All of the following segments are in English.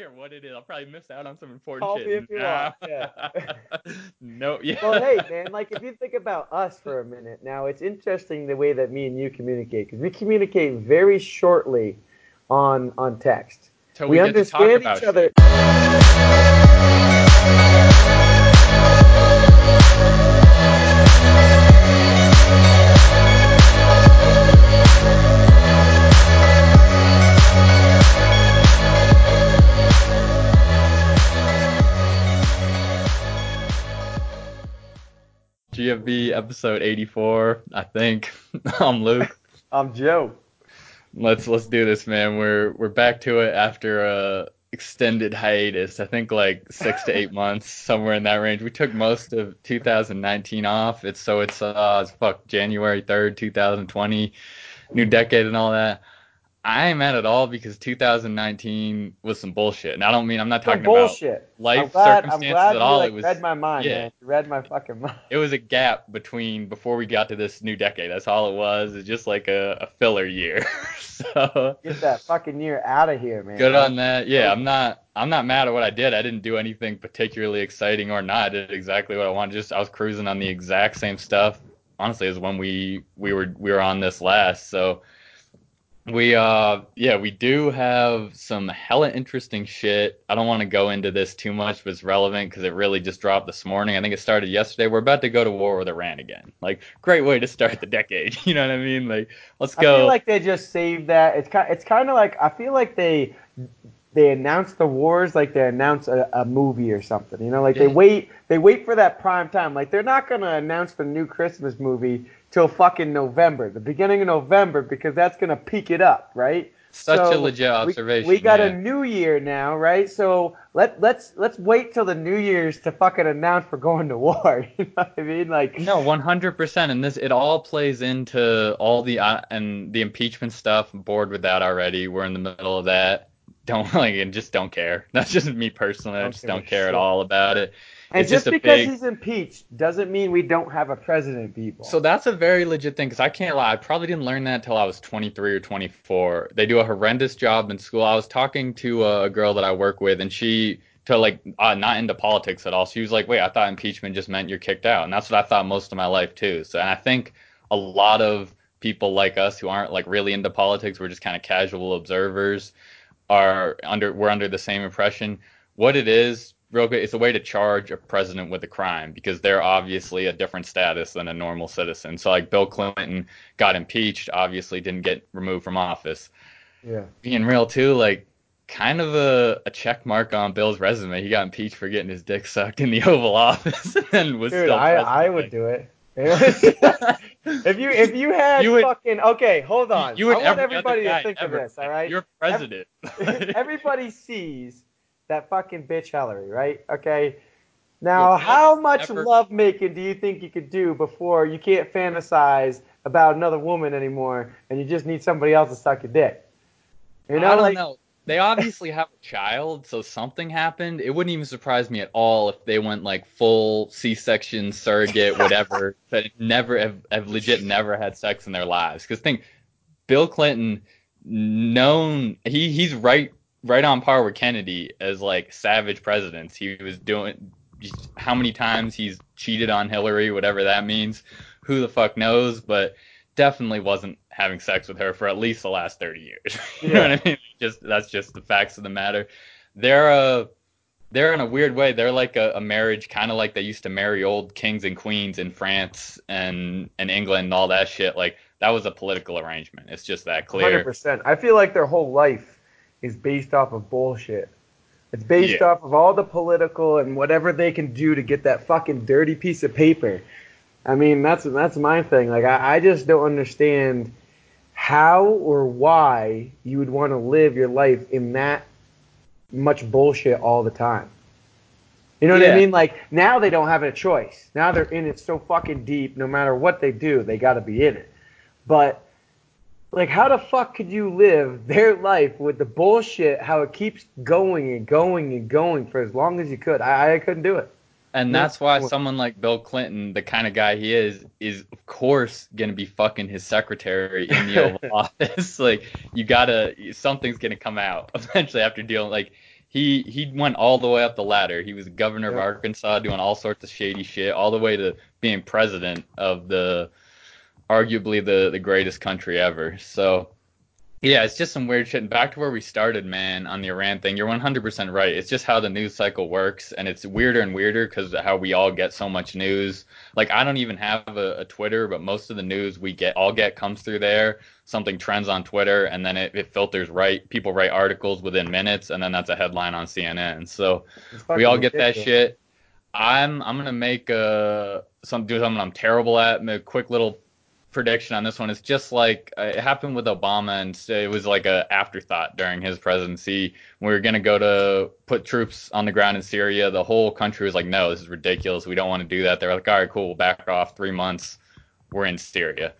care what it is. I'll probably miss out on some important Call shit. me if you Nah. want, yeah. no, yeah. well, hey, man, like if you think about us for a minute, now it's interesting the way that me and you communicate because we communicate very shortly on on text. Till we, we, get to talk understand each other. shit. GFB episode 84, I think. I'm Luke. I'm Joe. Let's let's do this, man. We're we're back to it after a extended hiatus. I think like six to eight months, somewhere in that range. We took most of 2019 off. It's so it's uh it's fuck January 3rd, 2020, new decade and all that. I ain't mad at all because 2019 was some bullshit. And I don't mean I'm not talking about bullshit. life I'm glad, I'm circumstances glad at you all. like, it was read my mind, yeah. man. You read my fucking mind. it was a gap between before we got to this new decade. That's all it was. It's just like a, a filler year. so Get that fucking year out of here, man. good on that. Yeah, I'm not I'm not mad at what I did. I didn't do anything particularly exciting or not. I did exactly what I wanted. Just I was cruising on the exact same stuff. Honestly, as when we we were we were on this last. So we uh yeah we do have some hella interesting shit. I don't want to go into this too much, but it's relevant because it really just dropped this morning. I think it started yesterday. We're about to go to war with Iran again. Like great way to start the decade. You know what I mean? Like let's I go. feel like they just saved that. It's kind. It's kind of like I feel like they they announce the wars like they announce a, a movie or something. You know, like they wait they wait for that prime time. Like they're not gonna announce the new Christmas movie till fucking November, the beginning of November, because that's gonna peak it up, right? Such a So, legit observation. we got yeah. a new year now, right? So let let's let's wait till the New Year's to fucking announce we're going to war. You know what I mean? Like No, one hundred percent, and this it all plays into all the uh, and the impeachment stuff. I'm bored with that already. We're in the middle of that. Don't like and just don't care. That's just me personally. I just don't care shit. at all about it. And just, just because big- he's impeached doesn't mean we don't have a president, people. So that's a very legit thing because I can't lie. I probably didn't learn that until I was 23 or 24. They do a horrendous job in school. I was talking to a girl that I work with, and she, to like, uh, not into politics at all. She was like, "Wait, I thought impeachment just meant you're kicked out," and that's what I thought most of my life too. So, and I think a lot of people like us who aren't like really into politics, we're just kind of casual observers, are under we're under the same impression. What it is, real quick, it's a way to charge a president with a crime because they're obviously a different status than a normal citizen. So like Bill Clinton got impeached, obviously didn't get removed from office. yeah. Being real too, like kind of a, a check mark on Bill's resume. He got impeached for getting his dick sucked in the Oval Office and was Dude, still I, president. I would do it. if you if you had You would- fucking okay, hold on. You and I want every everybody to think of this, all right? You're president. everybody sees that fucking bitch Hillary, right? Okay. Now, how much never- love making do you think you could do before you can't fantasize about another woman anymore, and you just need somebody else to suck your dick? You know, I don't like know. They obviously have a child, so something happened. It wouldn't even surprise me at all if they went like full C-section, surrogate, whatever, but never have, have legit never had sex in their lives. Because think, Bill Clinton, known he he's right right on par with Kennedy as like savage presidents. He was doing how many times he's cheated on Hillary, whatever that means. Who the fuck knows? But definitely wasn't having sex with her for at least the last 30 years. you know what I mean? Just that's just the facts of the matter. They're a they're in a weird way. They're like a, a marriage, kind of like they used to marry old kings and queens in France and and England and all that shit. Like that was a political arrangement. It's just that clear. 100%. I feel like their whole life is based off of bullshit. It's based Yeah. off of all the political and whatever they can do to get that fucking dirty piece of paper. I mean, that's that's my thing. Like, I, I just don't understand how or why you would want to live your life in that much bullshit all the time. You know what Yeah. I mean? Like now they don't have a choice. Now they're in it so fucking deep. No matter what they do, they got to be in it. But like, how the fuck could you live their life with the bullshit? How it keeps going and going and going for as long as you could. I, I couldn't do it. And that's why someone like Bill Clinton, the kind of guy he is, is of course gonna be fucking his secretary in the Oval Office. Like you gotta, something's gonna come out eventually after dealing. Like he he went all the way up the ladder. He was governor of Arkansas, doing all sorts of shady shit, all the way to being president of the arguably the the greatest country ever. So yeah, it's just some weird shit. And back to where we started, man, on the Iran thing. You're 100% right. It's just how the news cycle works, and it's weirder and weirder because how we all get so much news. Like I don't even have a, a, Twitter, but most of the news we get all get comes through there. Something trends on Twitter, and then it, it filters right. People write articles within minutes, and then that's a headline on CNN. So we all get ridiculous. that shit. I'm I'm gonna make a some do something I'm terrible at. Make a quick little prediction on this one. It's just like uh, it happened with Obama, and it was like a afterthought during his presidency. We were gonna go to put troops on the ground in Syria. The whole country was like, "No, this is ridiculous. We don't want to do that." They're like, "All right, cool. We'll back off. Three months. We're in Syria."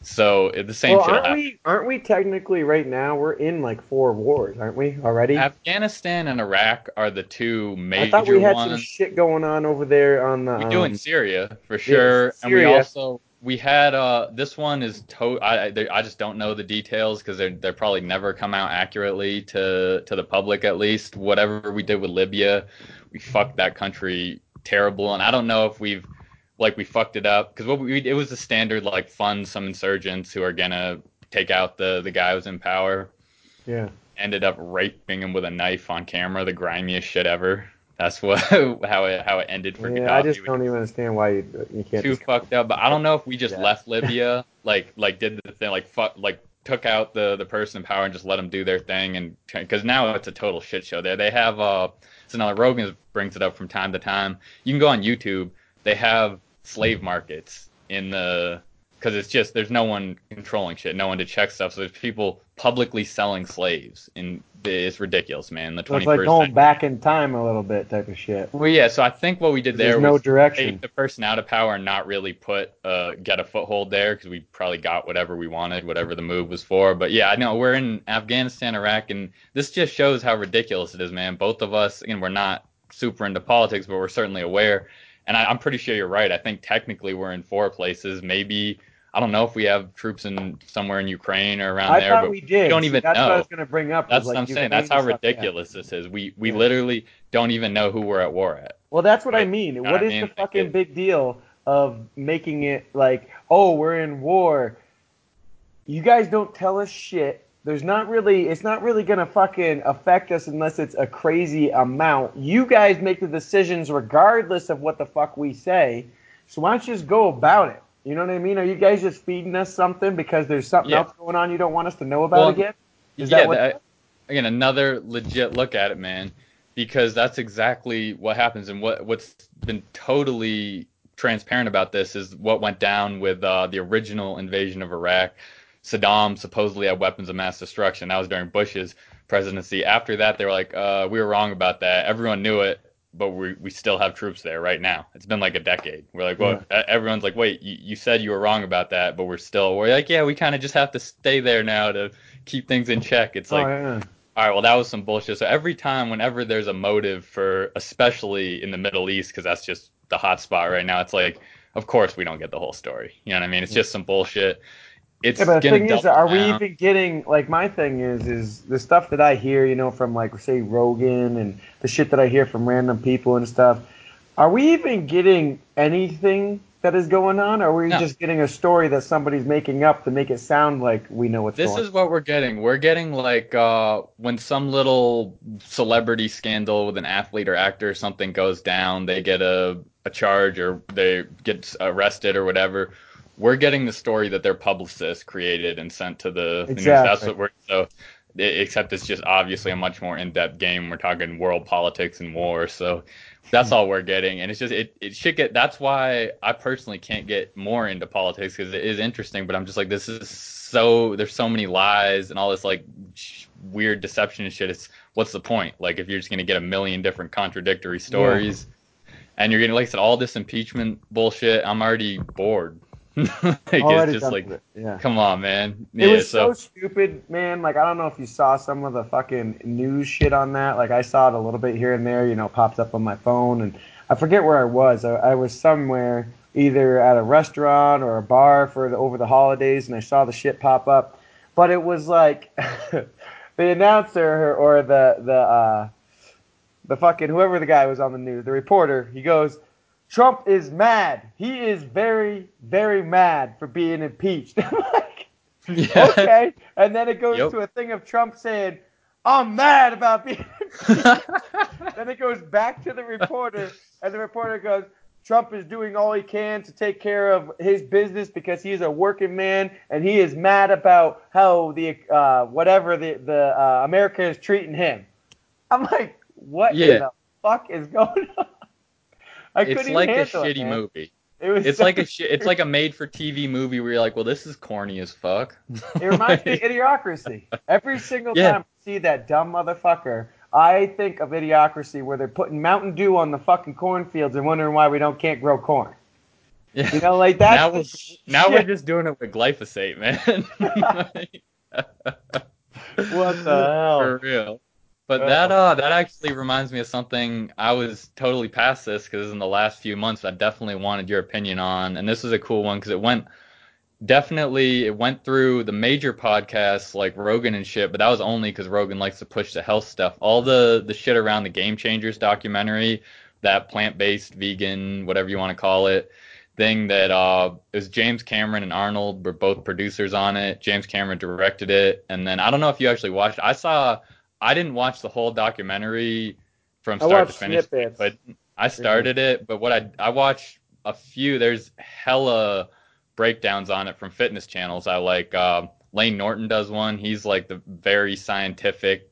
So the same well, aren't we aren't we technically right now we're in like four wars, aren't we already? Afghanistan and Iraq are the two major I thought we had ones. some shit going on over there on the. We um, do in Syria for sure, yeah, Syria. and we also we had uh this one is to I I just don't know the details because they're they're probably never come out accurately to to the public at least. Whatever we did with Libya, we fucked that country terrible, and I don't know if we've like we fucked it up because what we it was a standard like fund some insurgents who are gonna take out the the guy who's in power. Yeah. Ended up raping him with a knife on camera, the grimiest shit ever. That's what how it how it ended for yeah, Gaddafi. I just don't even understand why you, you can't. Too fucked up, but I don't know if we just yeah. left Libya, like like did the thing, like fuck, like took out the the person in power and just let them do their thing, and because now it's a total shit show there. They have uh, so now Rogan brings it up from time to time. You can go on YouTube. They have slave markets in the because it's just there's no one controlling shit, no one to check stuff. So there's people publicly selling slaves, and it's ridiculous, man. The 21st it's like going back in time a little bit type of shit. Well, yeah. So I think what we did there was no direction. take the person out of power and not really put uh get a foothold there because we probably got whatever we wanted, whatever the move was for. But yeah, I know we're in Afghanistan, Iraq, and this just shows how ridiculous it is, man. Both of us, again, we're not super into politics, but we're certainly aware. And I, I'm pretty sure you're right. I think technically we're in four places, maybe I don't know if we have troops in somewhere in Ukraine or around I there, but we, did. we don't even that's know. That's what I was going to bring up. That's like what I'm saying. That's how ridiculous this is. We we yeah. literally don't even know who we're at war at. Well, that's what right? I mean. You know what is mean? the fucking it, big deal of making it like, oh, we're in war? You guys don't tell us shit. There's not really, it's not really gonna fucking affect us unless it's a crazy amount. You guys make the decisions regardless of what the fuck we say. So why don't you just go about it? You know what I mean? Are you guys just feeding us something because there's something yeah. else going on you don't want us to know about well, again? Is yeah, that, that again another legit look at it, man, because that's exactly what happens and what what's been totally transparent about this is what went down with uh, the original invasion of Iraq. Saddam supposedly had weapons of mass destruction. That was during Bush's presidency. After that, they were like, uh, we were wrong about that. Everyone knew it but we we still have troops there right now. It's been like a decade. We're like, well, yeah. everyone's like, wait, you, you said you were wrong about that, but we're still we're like, yeah, we kind of just have to stay there now to keep things in check. It's oh, like, oh, yeah. all right, well, that was some bullshit. So every time, whenever there's a motive for, especially in the Middle East, because that's just the hot spot right now, it's like, of course we don't get the whole story. You know what I mean? It's just some bullshit it's yeah, but the thing is, are we even getting like my thing is is the stuff that I hear, you know, from like say Rogan and the shit that I hear from random people and stuff. Are we even getting anything that is going on, or are we no. just getting a story that somebody's making up to make it sound like we know what's this going on? This is what we're getting. We're getting like uh, when some little celebrity scandal with an athlete or actor or something goes down, they get a, a charge or they get arrested or whatever we're getting the story that their publicist created and sent to the, exactly. news. That's what we're so. Except it's just obviously a much more in-depth game. We're talking world politics and war, so that's all we're getting. And it's just it it should get. That's why I personally can't get more into politics because it is interesting. But I'm just like this is so there's so many lies and all this like weird deception and shit. It's what's the point? Like if you're just gonna get a million different contradictory stories. Yeah. And you're getting, like I said, all this impeachment bullshit. I'm already bored like, it's just like, it. yeah. come on, man. Yeah, it was so, so, stupid, man. Like, I don't know if you saw some of the fucking news shit on that. Like, I saw it a little bit here and there. You know, popped up on my phone, and I forget where I was. I, I was somewhere, either at a restaurant or a bar for the, over the holidays, and I saw the shit pop up. But it was like the announcer or the the uh, the fucking whoever the guy was on the news, the reporter, he goes, Trump is mad. He is very, very mad for being impeached. Like, Yeah. okay. And then it goes Yep. to a thing of Trump saying, I'm mad about being impeached. then it goes back to the reporter, and the reporter goes, Trump is doing all he can to take care of his business because he's a working man, and he is mad about how the uh, whatever the the uh, America is treating him. I'm like, what in Yeah. the fuck is going on? I couldn't it's even like a it, shitty man. movie. It was It's so like a shi it's like a made for TV movie where you're like, well, this is corny as fuck. It reminds me of Idiocracy. Every single Yeah. time I see that dumb motherfucker, I think of Idiocracy where they're putting Mountain Dew on the fucking cornfields and wondering why we don't can't grow corn. Yeah. You know, like that's now we're, now we're just doing it with glyphosate, man. What the hell? For real. But Oh. that uh that actually reminds me of something I was totally past this because in the last few months I definitely wanted your opinion on, and this is a cool one because it went definitely it went through the major podcasts like Rogan and shit, but that was only because Rogan likes to push the health stuff. All the the shit around the Game Changers documentary, that plant based vegan whatever you want to call it thing that uh it was James Cameron and Arnold were both producers on it. James Cameron directed it, and then I don't know if you actually watched. I saw. I didn't watch the whole documentary from start to finish, snippets. but I started it. But what I I watched a few. There's hella breakdowns on it from fitness channels. I like um, Layne Norton does one. He's like the very scientific.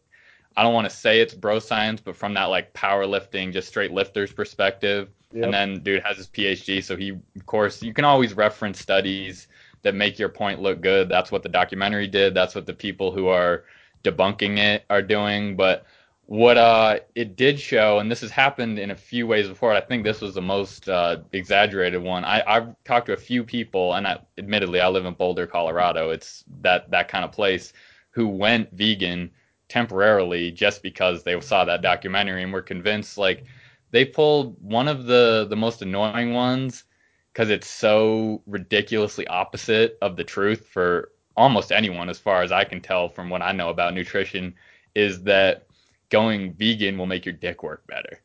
I don't want to say it's bro science, but from that like powerlifting, just straight lifters perspective. Yep. And then dude has his PhD, so he of course you can always reference studies that make your point look good. That's what the documentary did. That's what the people who are debunking it are doing. But what uh it did show, and this has happened in a few ways before. I think this was the most uh, exaggerated one. I I've talked to a few people, and I, admittedly I live in Boulder, Colorado. It's that that kind of place who went vegan temporarily just because they saw that documentary and were convinced like they pulled one of the the most annoying ones because it's so ridiculously opposite of the truth for almost anyone as far as I can tell from what I know about nutrition is that going vegan will make your dick work better.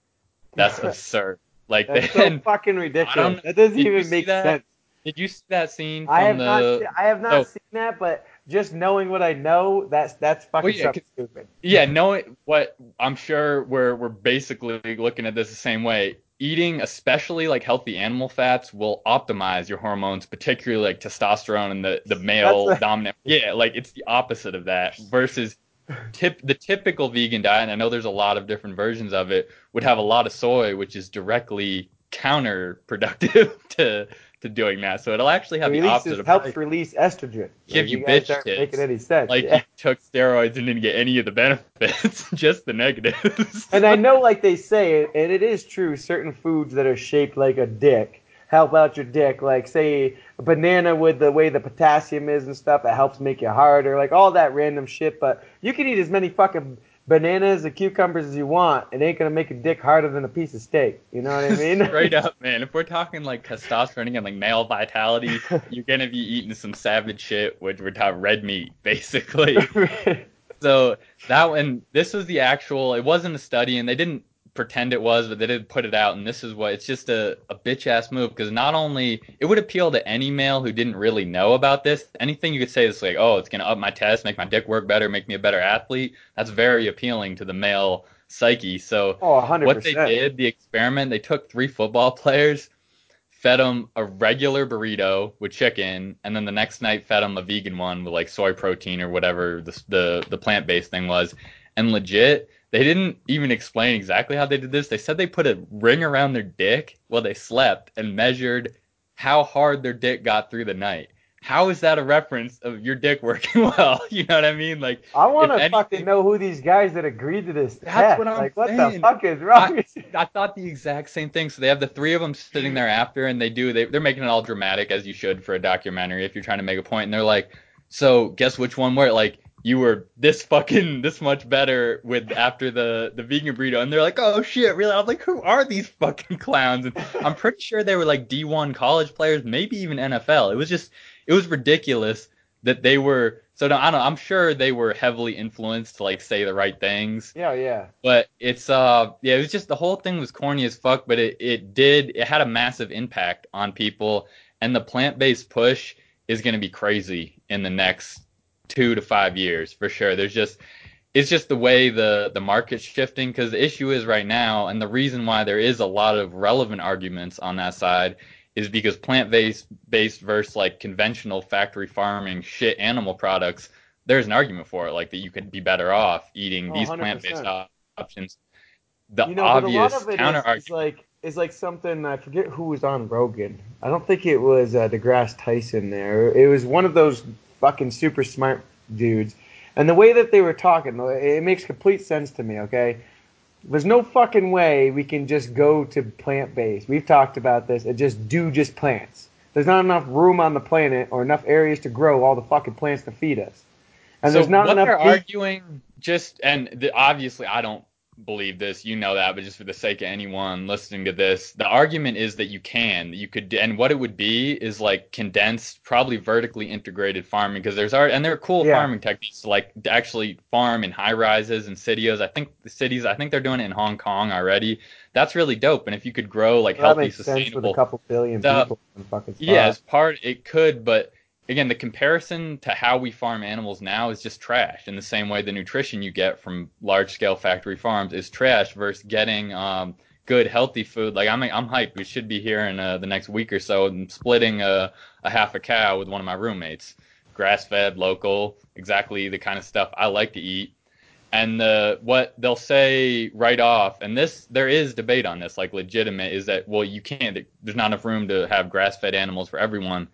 That's absurd. Like That's then so fucking ridiculous. That doesn't even make that? sense. did you see that scene from I have the not. se- I have not oh. seen that, but just knowing what I know, that's that's fucking Well, yeah, stupid. yeah, knowing what I'm sure we're we're basically looking at this the same way. Eating, especially like healthy animal fats, will optimize your hormones, particularly like testosterone and the the male dominant. Yeah, like it's the opposite of that. Versus tip the typical vegan diet. And I know there's a lot of different versions of it. Would have a lot of soy, which is directly counterproductive to to doing that. So it'll actually have the opposite Releases of helps release estrogen. Give Like, you guys bitch aren't tits. making any sense. like yeah. you took steroids and didn't get any of the benefits, just the negatives. And I know, like they say, and it is true, certain foods that are shaped like a dick help out your dick. Like, say, a banana with the way the potassium is and stuff, that helps make you harder. Like, all that random shit. But you can eat as many fucking bananas and cucumbers as you want. It ain't going to make a dick harder than a piece of steak. You know what I mean? Straight up, man. If we're talking like testosterone and like male vitality, you're gonna be eating some savage shit, which we're talking red meat, basically. so that one, this was the actual. It wasn't a study, and they didn't pretend it was, but they did put it out. And this is what it's just a, a bitch ass move because not only it would appeal to any male who didn't really know about this. Anything you could say is like, oh, it's gonna up my test, make my dick work better, make me a better athlete. That's very appealing to the male psyche. So oh, 100%. what they did, the experiment, they took three football players, fed them a regular burrito with chicken, and then the next night fed them a vegan one with like soy protein or whatever the the, the plant based thing was. And legit, they didn't even explain exactly how they did this. They said they put a ring around their dick while they slept and measured how hard their dick got through the night. How is that a reference of your dick working well? You know what I mean? Like I want to fucking know who these guys that agreed to this That's test. what I'm like, what the fuck is wrong? you? I thought the exact same thing. So they have the three of them sitting there after, and they do. They, they're making it all dramatic as you should for a documentary if you're trying to make a point. And they're like, "So guess which one were like you were this fucking this much better with after the the vegan burrito?" And they're like, "Oh shit, really?" I'm like, "Who are these fucking clowns?" And I'm pretty sure they were like D1 college players, maybe even NFL. It was just it was ridiculous that they were So no, I don't. I'm sure they were heavily influenced to like say the right things. Yeah, yeah. But it's uh yeah, it was just the whole thing was corny as fuck, but it it did it had a massive impact on people, and the plant based push is going to be crazy in the next two to five years for sure. There's just it's just the way the the market's shifting because the issue is right now, and the reason why there is a lot of relevant arguments on that side is because plant based based versus like conventional factory farming shit animal products. There's an argument for it, like that you could be better off eating Oh, these plant based options. The you know, but a obvious lot of it counter argument. like is like something I forget who was on Rogan. I don't think it was uh, DeGrasse Tyson. There, it was one of those fucking super smart dudes. And the way that they were talking, it makes complete sense to me. Okay, there's no fucking way we can just go to plant based. We've talked about this and just do just plants. There's not enough room on the planet or enough areas to grow all the fucking plants to feed us. And so there's not what enough. they're arguing, just and the, obviously I don't believe this, you know that, but just for the sake of anyone listening to this, the argument is that you can, you could, and what it would be is like condensed, probably vertically integrated farming because there's art and there are cool Yeah. farming techniques to like to actually farm in high rises and cities. I think the cities, I think they're doing it in Hong Kong already. That's really dope. And if you could grow like Well, healthy, with a sustainable couple billion stuff. people in fucking spot. yeah, as part it could, but again, the comparison to how we farm animals now is just trash. In the same way, the nutrition you get from large scale factory farms is trash versus getting um, good healthy food. Like I'm, I'm hyped. We should be here in uh, the next week or so and splitting a, a half a cow with one of my roommates. Grass fed, local, exactly the kind of stuff I like to eat. And the what they'll say right off, and this there is debate on this, like legitimate, is that well you can't. There's not enough room to have grass-fed animals for everyone.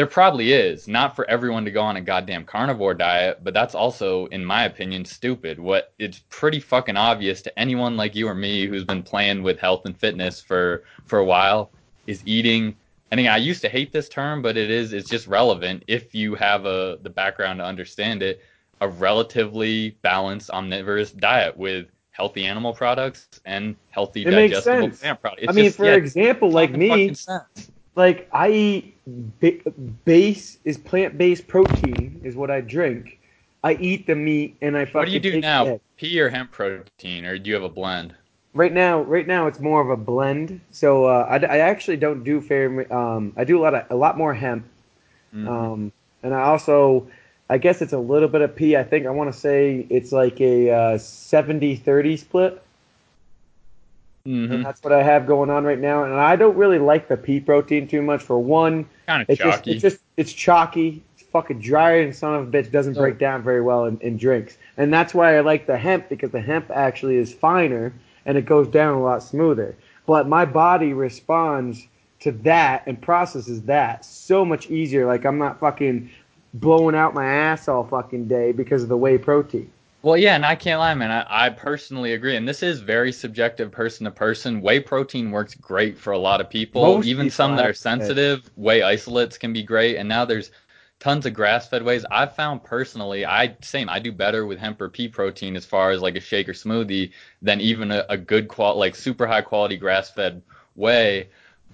There probably is, not for everyone to go on a goddamn carnivore diet, but that's also, in my opinion, stupid. What it's pretty fucking obvious to anyone like you or me who's been playing with health and fitness for for a while is eating. I think I used to hate this term, but it is it's just relevant if you have a the background to understand it. A relatively balanced omnivorous diet with healthy animal products and healthy It makes digestible sense. plant products. I mean, just- for yeah, example, like me. Like I eat ba- base is plant based protein is what I drink. I eat the meat and I fucking. What do you do now? the. Pea or hemp protein, or do you have a blend? Right now, right now it's more of a blend. So uh, I, I actually don't do fair. Um, I do a lot of a lot more hemp. Mhm. Um, and I also, I guess it's a little bit of pea. I think I want to say it's like a uh, 70-30 split. Mhm. And that's what I have going on right now. And I don't really like the pea protein too much. For one, Kind of it's just chalky. it's just it's chalky. It's fucking dry and son of a bitch doesn't break down very well in, in drinks. And that's why I like the hemp because the hemp actually is finer and it goes down a lot smoother. But my body responds to that and processes that so much easier. Like I'm not fucking blowing out my ass all fucking day because of the whey protein. Well, yeah, and I can't lie, man. I, I personally agree, and this is very subjective, person to person. Whey protein works great for a lot of people, Most even people, some that are sensitive. Whey isolates can be great, and now there's tons of grass-fed wheys. I've found personally, I same, I do better with hemp or pea protein as far as like a shake or smoothie than even a, a good qual, like super high quality grass-fed whey.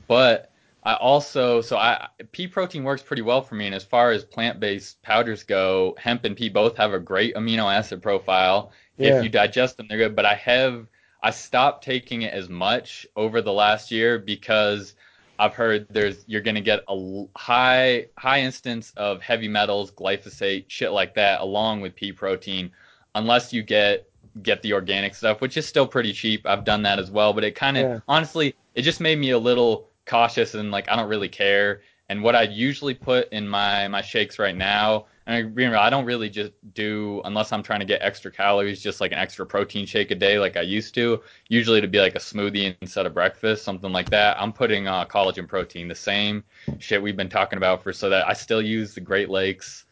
But I also so I pea protein works pretty well for me, and as far as plant-based powders go, hemp and pea both have a great amino acid profile. Yeah. If you digest them, they're good. But I have I stopped taking it as much over the last year because I've heard there's you're gonna get a high high instance of heavy metals, glyphosate, shit like that, along with pea protein, unless you get get the organic stuff, which is still pretty cheap. I've done that as well, but it kind of Yeah. honestly it just made me a little cautious and like I don't really care. And what I usually put in my my shakes right now, and I remember I don't really just do unless I'm trying to get extra calories, just like an extra protein shake a day like I used to. Usually to be like a smoothie instead of breakfast, something like that. I'm putting uh, collagen protein, the same shit we've been talking about for so that I still use the Great Lakes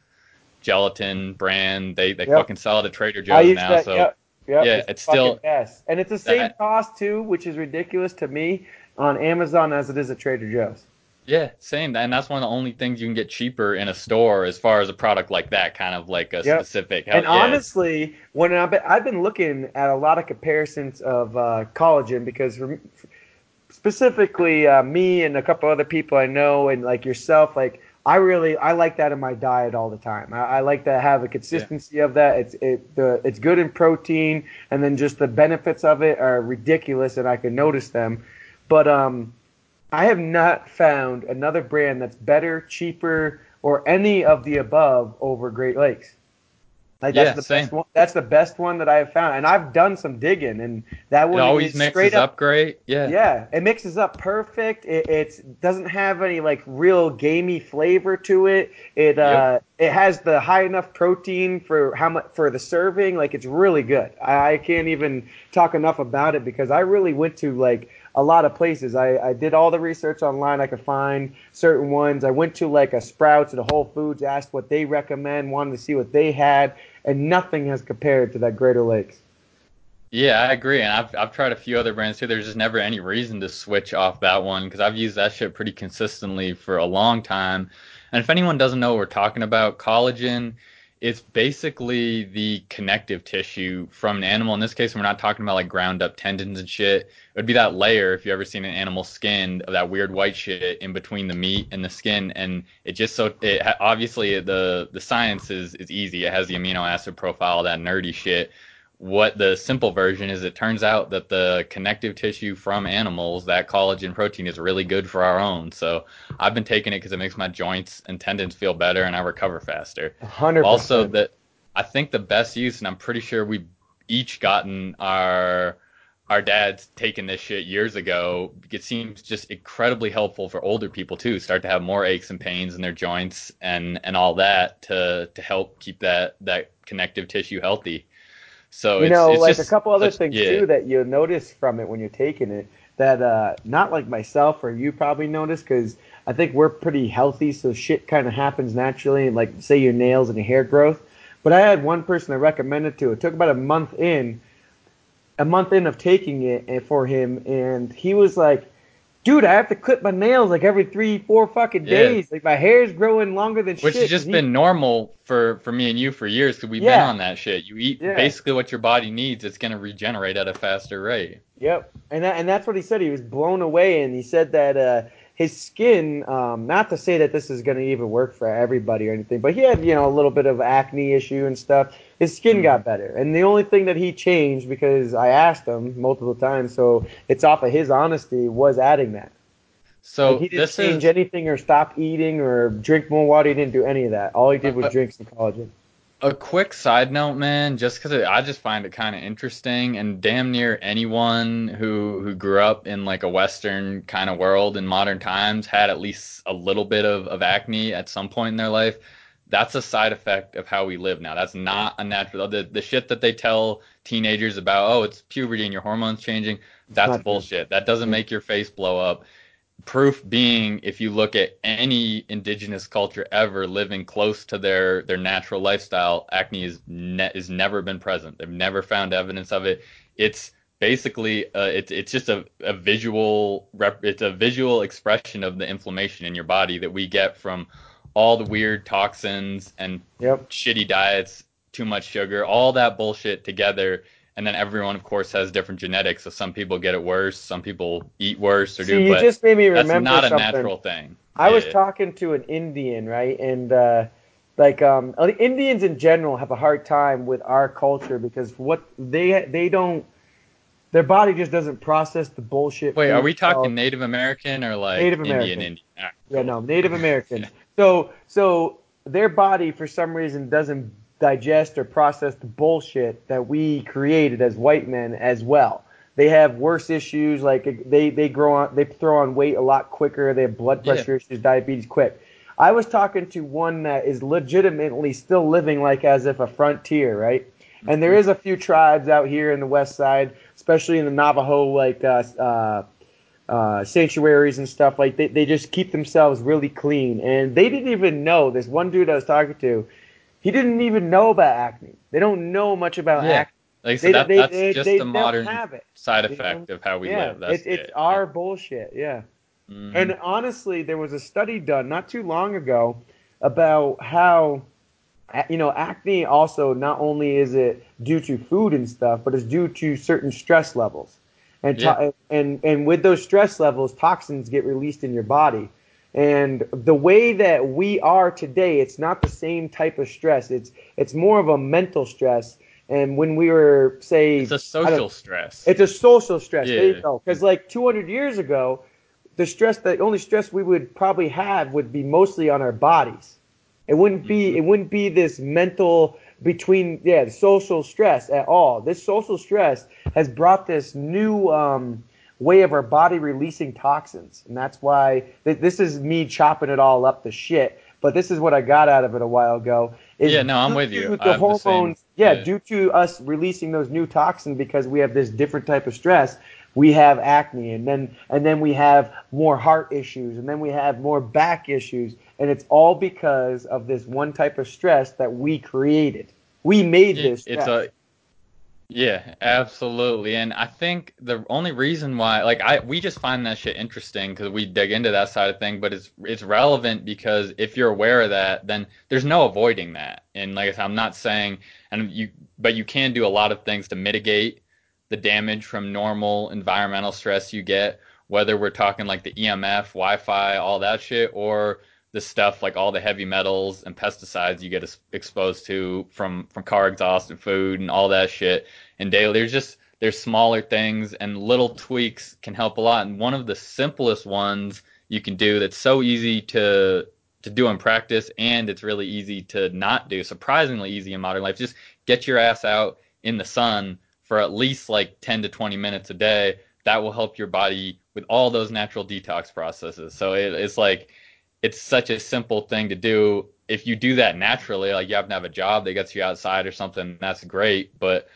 gelatin brand. They they Yep. fucking sell it at Trader Joe's now. that. so yep, yep, yeah, it's fucking still- best. and it's the same that- cost too, which is ridiculous to me on Amazon as it is at Trader Joe's. Yeah, same. And that's one of the only things you can get cheaper in a store as far as a product like that, kind of like a Yep. specific. And yeah, honestly, when I've been, I've been looking at a lot of comparisons of uh, collagen because for, specifically uh, me and a couple other people I know and like yourself, like I really I like that in my diet all the time. I, I like to have a consistency yeah. of that. It's it the it's good in protein, and then just the benefits of it are ridiculous, and I can notice them. But um, I have not found another brand that's better, cheaper, or any of the above over Great Lakes. Like that's yeah, the same. best one. That's the best one that I have found, and I've done some digging, and that one it always mixes up, up, great. Yeah, yeah, it mixes up perfect. It it's, doesn't have any like real gamey flavor to it. It uh it has the high enough protein for how much for the serving. Like it's really good. I, I can't even talk enough about it because I really went to like a lot of places. I, I did all the research online I could find certain ones. I went to like a Sprouts and a Whole Foods, asked what they recommend, wanted to see what they had, and nothing has compared to that Greater Lakes. Yeah, I agree, and I've I've tried a few other brands too. There's just never any reason to switch off that one because I've used that shit pretty consistently for a long time. And if anyone doesn't know what we're talking about, collagen it's basically the connective tissue from an animal. In this case, we're not talking about like ground up tendons and shit. It would be that layer if you ever seen an animal skin of that weird white shit in between the meat and the skin, and it just so it obviously the the science is is easy. It has the amino acid profile, that nerdy shit, what the simple version is it turns out that the connective tissue from animals that collagen protein is really good for our own. So i've been taking it because it makes my joints and tendons feel better and i recover faster. 100 also that i think the best use and i'm pretty sure we've each gotten our our dads taking this shit years ago it seems just incredibly helpful for older people too start to have more aches and pains in their joints and and all that to to help keep that that connective tissue healthy so you it's, know, it's like just a couple other things yeah. too that you'll notice from it when you're taking it that uh, not like myself or you probably notice because I think we're pretty healthy, so shit kind of happens naturally, like say your nails and your hair growth. But I had one person I recommended to. It took about a month in, a month in of taking it for him, and he was like, "Dude, I have to clip my nails like every three, four fucking Yeah. days. Like my hair's growing longer than which shit." Which has just And he- been normal for for me and you for years because we've been on that shit. You eat Yeah. basically what your body needs. It's gonna regenerate at a faster rate. Yep, and that, and that's what he said. He was blown away, and he said that uh, his skin. Um, not to say that this is going to even work for everybody or anything, but he had you know a little bit of acne issue and stuff. His skin got better, and the only thing that he changed because I asked him multiple times, so it's off of his honesty, was adding that. So Like, he didn't change is anything or stop eating or drink more water. He didn't do any of that. All he did was Uh, drink some collagen. A quick side note, man. Just because I just find it kind of interesting, and damn near anyone who who grew up in like a Western kind of world in modern times had at least a little bit of, of acne at some point in their life. That's a side effect of how we live now. That's not a natural. The the shit that they tell teenagers about, oh, it's puberty and your hormones changing. That's bullshit. That doesn't make your face blow up. Proof being, if you look at any indigenous culture ever living close to their their natural lifestyle, acne is ne- is never been present. They've never found evidence of it. It's basically uh, it's it's just a, a visual rep- it's a visual expression of the inflammation in your body that we get from all the weird toxins and Yep. shitty diets, too much sugar, all that bullshit together. And then everyone, of course, has different genetics. So some people get it worse, some people eat worse or See, do. you But just made me remember that's not a something. natural thing. I was Yeah. talking to an Indian, right? And uh, like um, uh, Indians in general have a hard time with our culture because what they they don't their body just doesn't process the bullshit. Wait, are we talking called- Native American or like Native American. Indian? All right, Yeah, cool. no, Native Americans. So so their body for some reason doesn't digest or process the bullshit that we created as white men as well. They have worse issues like they they grow on they throw on weight a lot quicker. They have blood Yeah. pressure issues, diabetes quick. I was talking to one that is legitimately still living like as if a frontier, right? And there is a few tribes out here in the west side, especially in the Navajo, like uh, uh, uh, sanctuaries and stuff. Like they, they just keep themselves really clean, and they didn't even know. This one dude I was talking to, he didn't even know about acne. They don't know much about Yeah. acne. Like so They, that, they, that's they, just they a modern side effect of how we yeah, live. That's it's, it's it. our bullshit. Yeah. Mhm. And honestly, there was a study done not too long ago about how, you know, acne also not only is it due to food and stuff, but it's due to certain stress levels. And, to- and and with those stress levels, toxins get released in your body. And the way that we are today, it's not the same type of stress. It's it's more of a mental stress. And when we were say It's a social stress. it's a social stress. Yeah. Because like 200 years ago, the stress, the only stress we would probably have would be mostly on our bodies. It wouldn't be. Mm-hmm. It wouldn't be this mental between yeah social stress at all. This social stress has brought this new um, way of our body releasing toxins, and that's why th- this is me chopping it all up the shit. But this is what I got out of it a while ago. Yeah, no, I'm with you. The have the hormones, yeah, yeah. due to us releasing those new toxins because we have this different type of stress, we have acne, and then and then we have more heart issues, and then we have more back issues, and it's all because of this one type of stress that we created. We made Yeah, this. Stress. it's a yeah absolutely and i think the only reason why like i we just find that shit interesting because we dig into that side of thing but it's it's relevant because if you're aware of that then there's no avoiding that and like i said i'm not saying and you but you can do a lot of things to mitigate the damage from normal environmental stress you get whether we're talking like the emf wi-fi all that shit or the stuff like all the heavy metals and pesticides you get exposed to from from car exhaust and food and all that shit and daily. There's just there's smaller things and little tweaks can help a lot. And one of the simplest ones you can do that's so easy to to do in practice and it's really easy to not do surprisingly easy in modern life just get your ass out in the sun for at least like 10 to 20 minutes a day. That will help your body with all those natural detox processes. So it, it's like it's such a simple thing to do. If you do that naturally, like you happen to have a job that gets you outside or something, that's great. But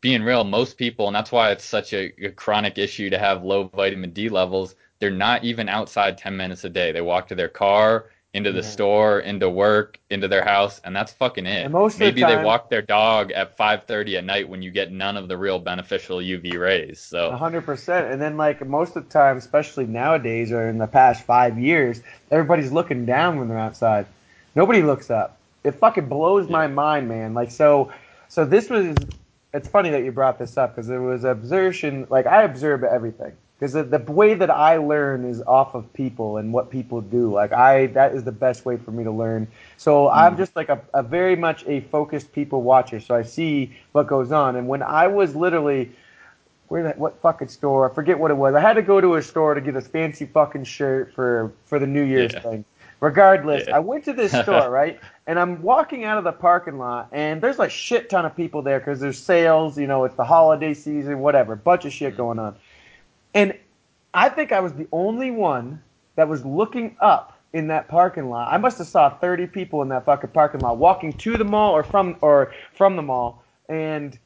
being real, most people, and that's why it's such a, a chronic issue to have low vitamin D levels, they're not even outside 10 minutes a day. They walk to their car, into the Yeah. store, into work, into their house, and that's fucking it. Of the Maybe time- they walk their dog at 5:30 at night when you get none of the real beneficial UV rays. So hundred percent. And then like most of the time, especially nowadays or in the past five years, everybody's looking down when they're outside. Nobody looks up. It fucking blows my mind, man. Like so, so this was. It's funny that you brought this up because it was observation. Like I observe everything because the, the way that I learn is off of people and what people do. Like I, that is the best way for me to learn. So I'm mm. just like a, a very much a focused people watcher. So I see what goes on. And when I was literally where that what fucking store? I forget what it was. I had to go to a store to get this fancy fucking shirt for for the New Year's Yeah. thing. Regardless, Yeah. I went to this store, right? And I'm walking out of the parking lot, and there's a shit ton of people there because there's sales, you know, it's the holiday season, whatever, bunch of shit mm. going on. And I think I was the only one that was looking up in that parking lot. I must have saw 30 people in that fucking parking lot walking to the mall or from or from the mall, and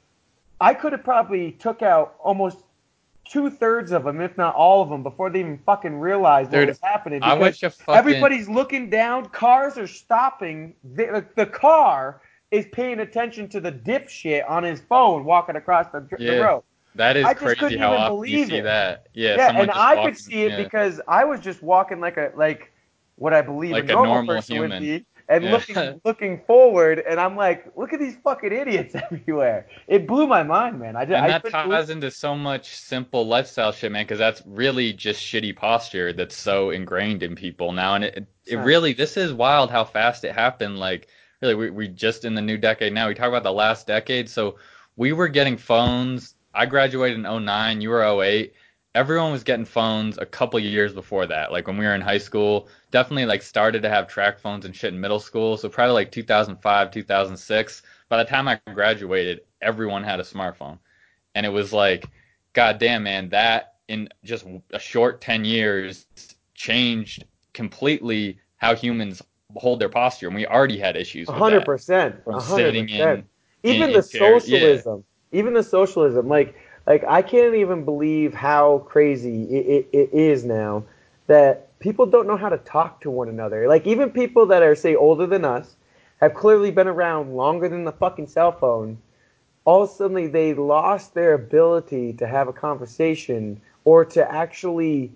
I could have probably took out almost two thirds of them, if not all of them, before they even fucking realized what Dude, was happening. I because wish fucking Everybody's looking down. Cars are stopping. The, the car is paying attention to the dipshit on his phone walking across the, the road. That is I just crazy couldn't how often you see it. that. Yeah, Yeah, and I could see it yeah. because I was just walking like a like what I believe Like a normal, normal person would be, and Yeah. looking looking forward, and I'm like, look at these fucking idiots everywhere. It blew my mind, man. I just and I that couldn't believe- ties into so much simple lifestyle shit, man. Because that's really just shitty posture that's so ingrained in people now, and it it, it really this is wild how fast it happened. Like really, we we just in the new decade now. We talk about the last decade, so we were getting phones. I graduated in 09, you were 08. Everyone was getting phones a couple years before that. Like when we were in high school, definitely like started to have track phones and shit in middle school. So probably like 2005, 2006. By the time I graduated, everyone had a smartphone. And it was like, God damn, man, that in just a short 10 years changed completely how humans hold their posture. And we already had issues with hundred that. percent, From a hundred sitting in- percent. Even in the chairs, yeah. Even the socialism, like like I can't even believe how crazy it, it, it is now that people don't know how to talk to one another. Like even people that are say older than us have clearly been around longer than the fucking cell phone. All of a sudden they lost their ability to have a conversation or to actually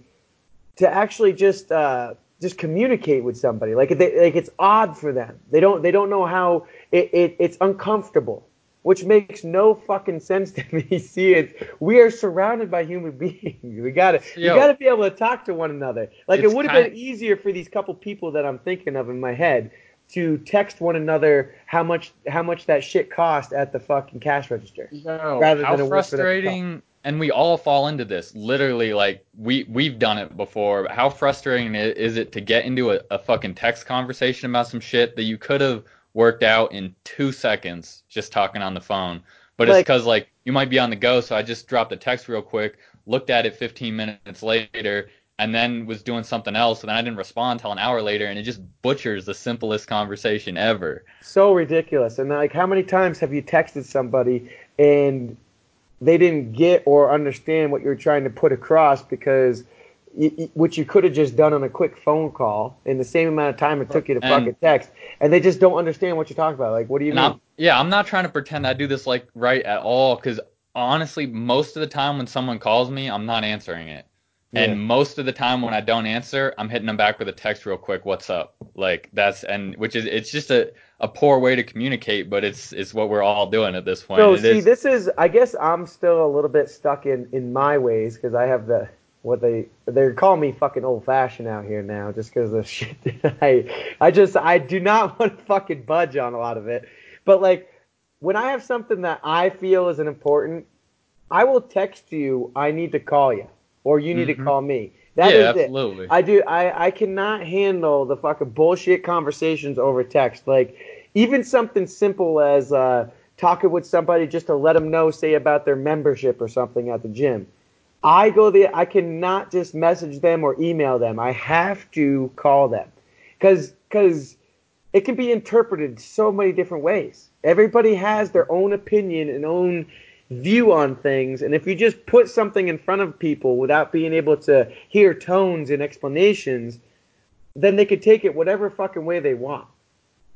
to actually just uh, just communicate with somebody. Like they, like it's odd for them. They don't they don't know how it, it it's uncomfortable. Which makes no fucking sense to me. See it. We are surrounded by human beings. We gotta Yo. we gotta be able to talk to one another. Like it would have been easier for these couple people that I'm thinking of in my head to text one another how much how much that shit cost at the fucking cash register. Yo, rather how than a work for the frustrating and we all fall into this literally like we we've done it before how frustrating is it to get into a, a fucking text conversation about some shit that you could have worked out in two seconds just talking on the phone but it's because like you might be on the go so i just dropped a text real quick looked at it 15 minutes later and then was doing something else and then i didn't respond until an hour later and it just butchers the simplest conversation ever So ridiculous. And like how many times have you texted somebody and they didn't get or understand what you're trying to put across because y- y- which you could have just done on a quick phone call in the same amount of time it took you to And- fucking text and they just don't understand what you're talking about. Like what do you mean? I'm, yeah, I'm not trying to pretend I do this like right at all because honestly, most of the time when someone calls me, I'm not answering it. Yeah. And most of the time when I don't answer, I'm hitting them back with a text real quick. What's up? Like that's and which is it's just a, a poor way to communicate, but it's it's what we're all doing at this point. So It see, is- this is I guess I'm still a little bit stuck in in my ways because I have the what they they're calling me fucking old fashioned out here now just because of the shit that I I just I do not want to fucking budge on a lot of it. But like when I have something that I feel is an important, I will text you. I need to call you, or you need to Mhm. call me. That yeah, is it. absolutely. I do. I I cannot handle the fucking bullshit conversations over text. Like even something simple as uh, talking with somebody just to let them know, say about their membership or something at the gym. I go the. I cannot just message them or email them. I have to call them, because because it can be interpreted so many different ways. Everybody has their own opinion and own view on things, and if you just put something in front of people without being able to hear tones and explanations, then they could take it whatever fucking way they want.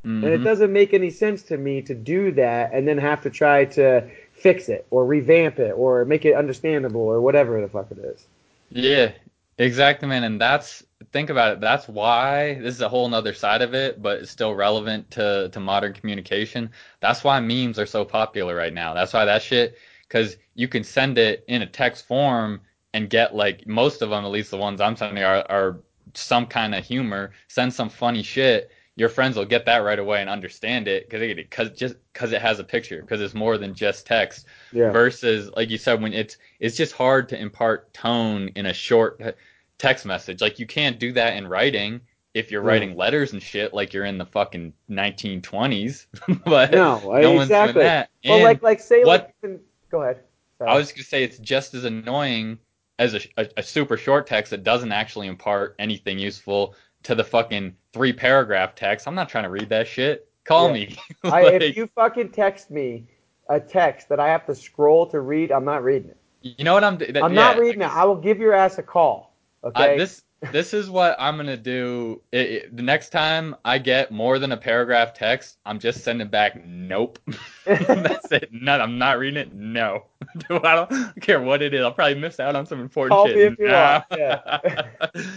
And it Mhm. doesn't make any sense to me to do that and then have to try to fix it or revamp it or make it understandable or whatever the fuck it is. Yeah, exactly, man. And that's think about it. That's why this is a whole nother side of it, but it's still relevant to to modern communication. That's why memes are so popular right now. That's why that shit, because you can send it in a text form and get like most of them, at least the ones I'm sending, are are some kind of humor. Send some funny shit. Your friends will get that right away and understand it because because just because it has a picture because it's more than just text Yeah. versus like you said when it's it's just hard to impart tone in a short uh, text message like you can't do that in writing if you're Yeah. writing letters and shit like you're in the fucking 1920s but No, no one's doing exactly. that Well, And like like say what- like go ahead. Sorry. I was gonna say it's just as annoying as a, a, a super short text that doesn't actually impart anything useful to the fucking three paragraph text I'm not trying to read that shit call Yeah. me I, if you fucking text me a text that I have to scroll to read, I'm not reading it. you know what I'm that, I'm yeah, not reading it. I will give your ass a call. Okay. I, this this is what I'm gonna do. It, it- the next time I get more than a paragraph text, I'm just sending back nope. That's it. No, I'm not reading it. No, I don't care what it is. I'll probably miss out on some important Call shit. me if you Nah. want, yeah.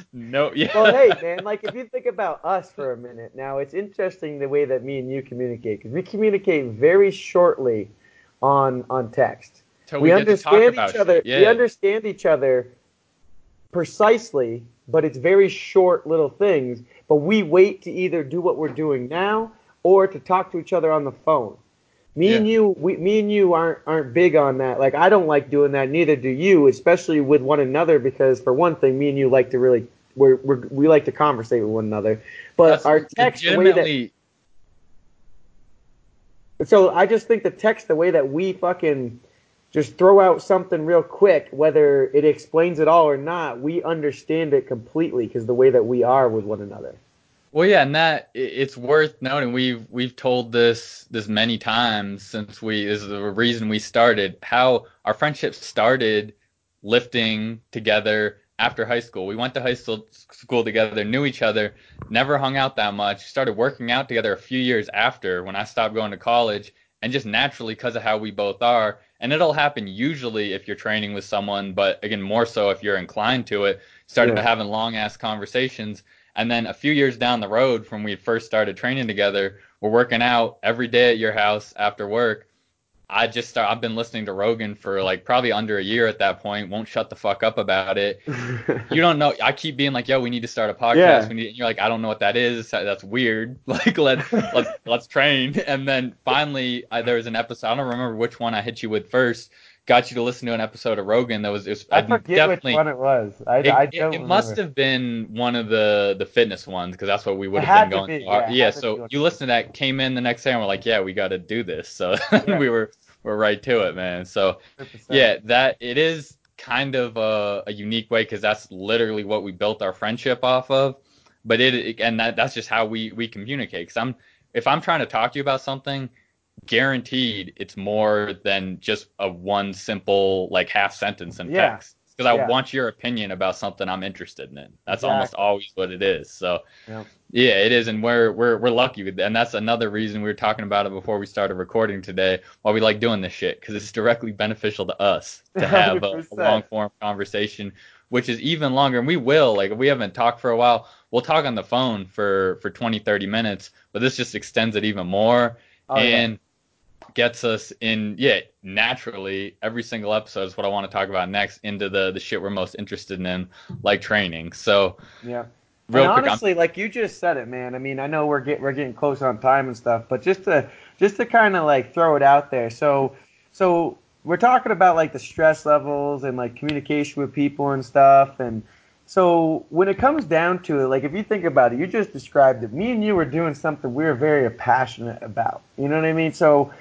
no, yeah. well, hey, man, like if you think about us for a minute, now it's interesting the way that me and you communicate because we communicate very shortly on on text. We talk understand each other. Yeah. We understand each other precisely, but it's very short little things. But we wait to either do what we're doing now or to talk to each other on the phone. Me and you, we, me and you aren't aren't big on that. Like I don't like doing that. Neither do you, especially with one another, because for one thing, me and you like to really we're, we're we like to conversate with one another. But That's our text, the way that so I just think the text, the way that we fucking just throw out something real quick, whether it explains it all or not, we understand it completely because the way that we are with one another. Well, yeah, and that it's worth noting. We've we've told this this many times since we this is the reason we started. How our friendship started lifting together after high school. We went to high school school together, knew each other, never hung out that much. Started working out together a few years after when I stopped going to college, and just naturally because of how we both are. And it'll happen usually if you're training with someone, but again more so if you're inclined to it. Started Yeah. having long ass conversations. And then a few years down the road from we first started training together, we're working out every day at your house after work. I just start. I've been listening to Rogan for like probably under a year at that point. Won't shut the fuck up about it. you don't know. I keep being like, "Yo, we need to start a podcast." Yeah. We need, you're like, "I don't know what that is. That's weird." Like, let let's let's train. And then finally, I, there was an episode. I don't remember which one I hit you with first. Got you to listen to an episode of Rogan that was. It was I forget definitely, which one it was. I, it, I it- don't it must have been one of the the fitness ones because that's what we would have been going. be, yeah, yeah. So you listen to that, came in the next day, and we're like, yeah, we got to do this. So Yeah. we were we're right to it, man. So 100%. yeah, that it is kind of a, a unique way because that's literally what we built our friendship off of. But it and that that's just how we we communicate. Because I'm if I'm trying to talk to you about something, guaranteed it's more than just a one simple like half sentence in Yeah. text. Because I Yeah. want your opinion about something I'm interested in. That's Exactly. almost always what it is. So Yep. yeah, it is, and we're we're we're lucky, with that. and that's another reason we were talking about it before we started recording today. Why we like doing this shit because it's directly beneficial to us to have a, a long form conversation, which is even longer. And we will like if we haven't talked for a while, we'll talk on the phone for for 20, 30 minutes, but this just extends it even more Oh, yeah. Gets us in yeah naturally every single episode is what I want to talk about next into the the shit we're most interested in like training. So Yeah. real and quick, I'm- honestly, like you just said it, man. I mean, I know we're get, we're getting close on time and stuff, but just to just to kind of like throw it out there. So so we're talking about like the stress levels and like communication with people and stuff. And so when it comes down to it, like if you think about it, you just described it. Me and you were doing something we were very passionate about. You know what I mean? So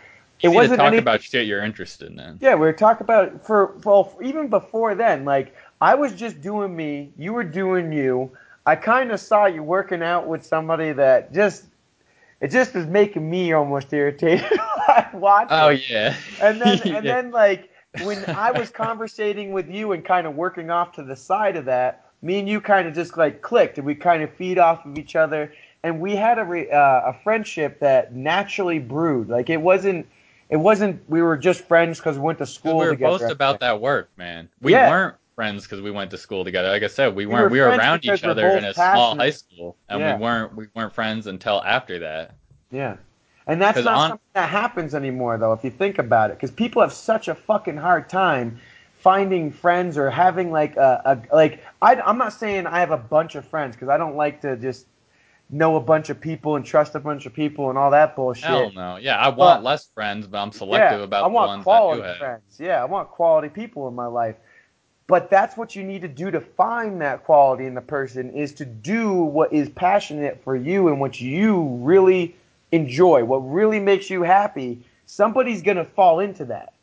it wasn't talk any, about shit you're interested in. yeah, we were talking about for well even before then. Like I was just doing me, you were doing you. I kind of saw you working out with somebody that just it just was making me almost irritated. I watched Oh yeah. and then and Yeah. then like when I was conversating with you and kind of working off to the side of that, me and you kind of just like clicked and we kind of feed off of each other and we had a re, uh, a friendship that naturally brewed. Like it wasn't it wasn't we were just friends because we went to school we were together. both about that work, man. We Yeah. weren't friends because we went to school together. Like I said, we We weren't. were We were around each other in a small high school, and Yeah. we weren't. We weren't friends until after that. Yeah. And that's not on- something that happens anymore, though, if you think about it. Because people have such a fucking hard time finding friends or having like a, a like. I, I'm not saying I have a bunch of friends because I don't like to just know a bunch of people and trust a bunch of people and all that bullshit. Hell no. Yeah, I want But- less friends, but I'm selective yeah, about I the want ones quality I do have. friends. Yeah, I want quality people in my life. But that's what you need to do to find that quality in the person is to do what is passionate for you and what you really enjoy, what really makes you happy. Somebody's gonna fall into that.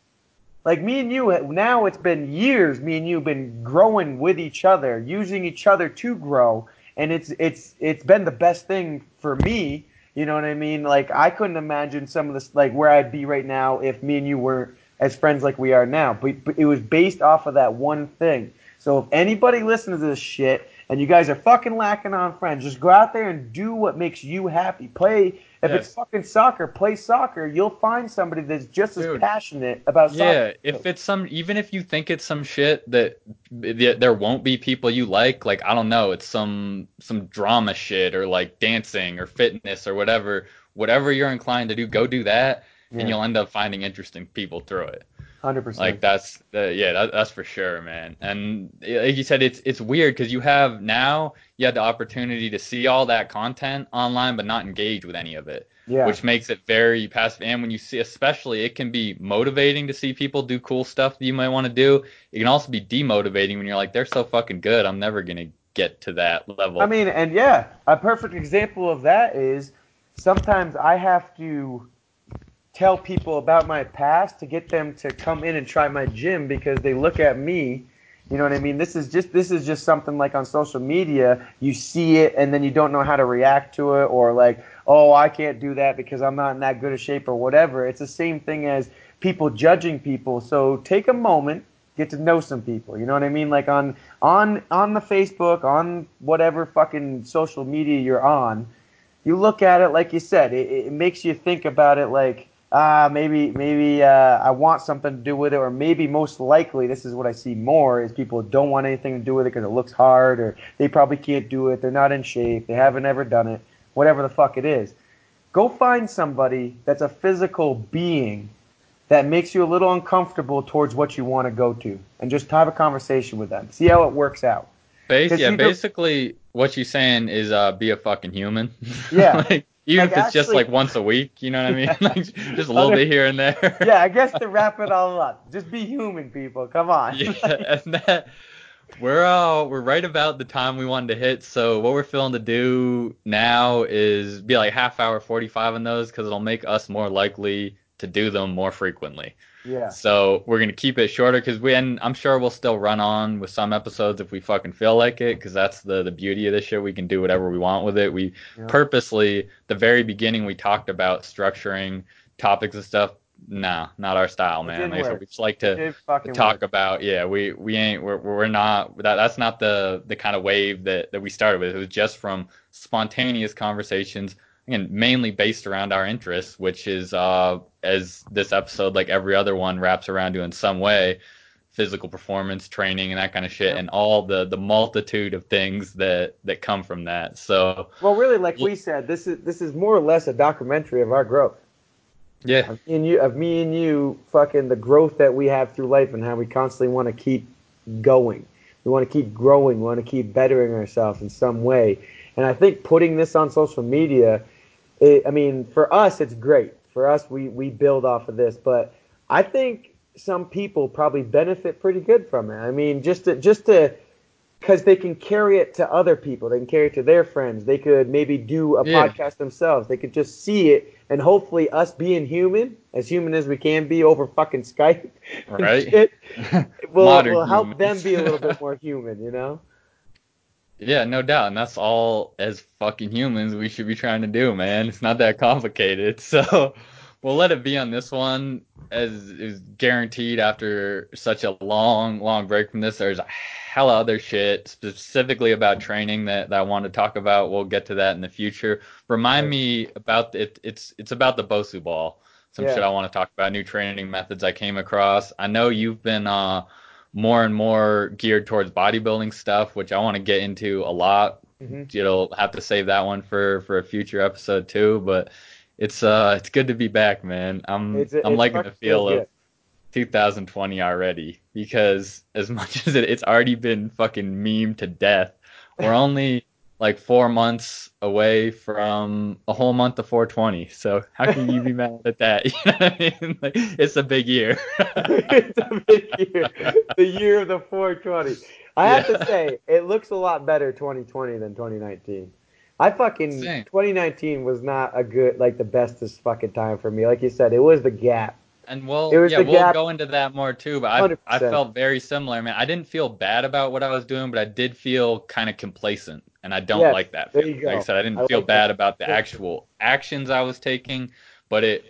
Like me and you, now it's been years. Me and you have been growing with each other, using each other to grow, and it's it's it's been the best thing for me. You know what I mean? Like I couldn't imagine some of this, like where I'd be right now if me and you weren't as friends like we are now. But, but it was based off of that one thing. So if anybody listens to this shit and you guys are fucking lacking on friends, just go out there and do what makes you happy. Play if it's fucking soccer, play soccer. You'll find somebody that's just as passionate about soccer. Yeah, if it's some, even if you think it's some shit that that there won't be people you like, like I don't know, it's some some drama shit or like dancing or fitness or whatever, whatever you're inclined to do, go do that, Yeah. and you'll end up finding interesting people through it. Hundred percent. Like that's the yeah, that, that's for sure, man. And like you said, it's it's weird because you have now you have the opportunity to see all that content online, but not engage with any of it, Yeah. which makes it very passive. And when you see, especially, it can be motivating to see people do cool stuff that you might want to do. It can also be demotivating when you're like, they're so fucking good, I'm never gonna get to that level. I mean, and yeah, a perfect example of that is sometimes I have to tell people about my past to get them to come in and try my gym because they look at me. You know what I mean? This is just this is just something like on social media, you see it and then you don't know how to react to it or like, "Oh, I can't do that because I'm not in that good a shape or whatever." It's the same thing as people judging people. So take a moment, get to know some people. You know what I mean? Like on on on the Facebook, on whatever fucking social media you're on, you look at it like you said. It, it makes you think about it like ah maybe maybe uh, I want something to do with it, or maybe most likely this is what I see more is people don't want anything to do with it because it looks hard, or they probably can't do it. They're not in shape. They haven't ever done it. Whatever the fuck it is, go find somebody that's a physical being that makes you a little uncomfortable towards what you want to go to, and just have a conversation with them. See how it works out. Bas- yeah, basically what you're saying is uh, be a fucking human. Yeah. like, even Like, if it's just like once a week, you know what I mean? Yeah. like just a little Other- bit here and there. Yeah, I guess to wrap it all up, just be human, people. Come on. yeah, and that we're uh we're right about the time we wanted to hit. So what we're feeling to do now is be like half hour 45 on those because it'll make us more likely to do them more frequently. Yeah. So we're gonna keep it shorter because we and I'm sure we'll still run on with some episodes if we fucking feel like it because that's the the beauty of this show. We can do whatever we want with it. We Yeah. purposely the very beginning we talked about structuring topics and stuff. Nah, not our style, man. Like work. we just like It to talk work. about yeah we we ain't we're, we're not that that's not the the kind of wave that that we started with it was just from spontaneous conversations again mainly based around our interests which is uh as this episode like every other one wraps around to in some way physical performance training and that kind of shit Yep. and all the the multitude of things that that come from that so Well, really, like we said, this is this is more or less a documentary of our growth. yeah Of me and you, of me and you, fucking the growth that we have through life and how we constantly want to keep going. We want to keep growing. We want to keep bettering ourselves in some way. And I think putting this on social media, it, I mean, for us, it's great. For us, we we build off of this, but I think some people probably benefit pretty good from it. I mean, just to just to because they can carry it to other people. They can carry it to their friends. They could maybe do a Yeah. podcast themselves. They could just see it, and hopefully, us being human, as human as we can be over fucking Skype, Right. shit, will, will help humans. them be a little bit more human. You know? Yeah, no doubt. And that's all as fucking humans we should be trying to do, man. It's not that complicated. So we'll let it be on this one as is guaranteed after such a long, long break from this. There's a hell of other shit specifically about training that, that I want to talk about. We'll get to that in the future. Remind me about it. It's it's about the Bosu ball. Some Yeah. shit I want to talk about, new training methods I came across. I know you've been uh more and more geared towards bodybuilding stuff, which I want to get into a lot. Mhm. You'll have to save that one for for a future episode too. But it's uh it's good to be back, man. I'm It's- I'm it's liking the feel of 2020 already because as much as it, it's already been fucking meme to death, we're only like four months away from a whole month of 420. So how can you be mad at that? You know what I mean? Like, it's a big year. it's a big year, the year of the 420. I have to say, it looks a lot better 2020 than 2019. I fucking Same. 2019 was not a good, like the bestest fucking time for me. Like you said, it was the gap. And we'll It was yeah, we'll gap- go into that more too. But I I 100%. felt very similar, man. I didn't feel bad about what I was doing, but I did feel kind of complacent, and I don't Yes, like that. there feeling. you Like I said, I didn't I feel like bad that. about the actual actions I was taking, but it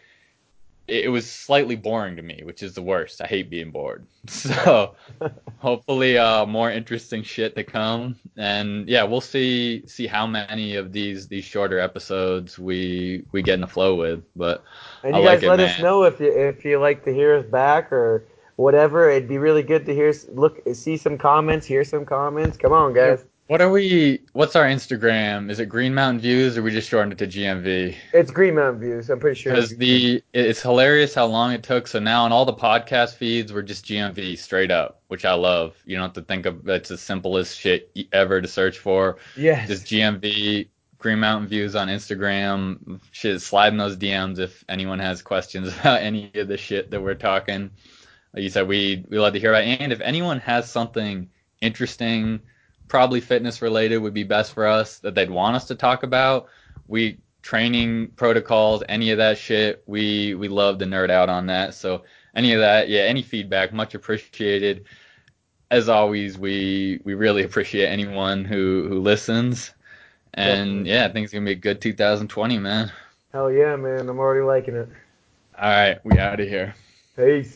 it was slightly boring to me, which is the worst. I hate being bored. So hopefully uh more interesting shit to come and yeah we'll see see how many of these these shorter episodes we we get in the flow with but And I you like guys it, let us know if you if you like to hear us back or whatever. It'd be really good to hear, look, see some comments, hear some comments. Come on, guys. What are we what's our instagram is it green mountain views or we just shortened it to gmv It's Green Mountain Views. I'm pretty sure. because the it's hilarious how long it took so now on all the podcast feeds we're just gmv straight up which i love you don't have to think of it's the simplest shit ever to search for yes. just GMV Green Mountain Views on Instagram. Shit, slide in those DMs if anyone has questions about any of the shit that we're talking. Like you said, we we love to hear about. And if anyone has something interesting, probably fitness related, would be best for us that they'd want us to talk about. We training protocols, any of that shit. We we love to nerd out on that. So any of that, yeah, any feedback, much appreciated. As always, we we really appreciate anyone who who listens. And yeah, I think it's gonna be a good 2020, man. Hell yeah, man. I'm already liking it. All right, we out of here. Peace.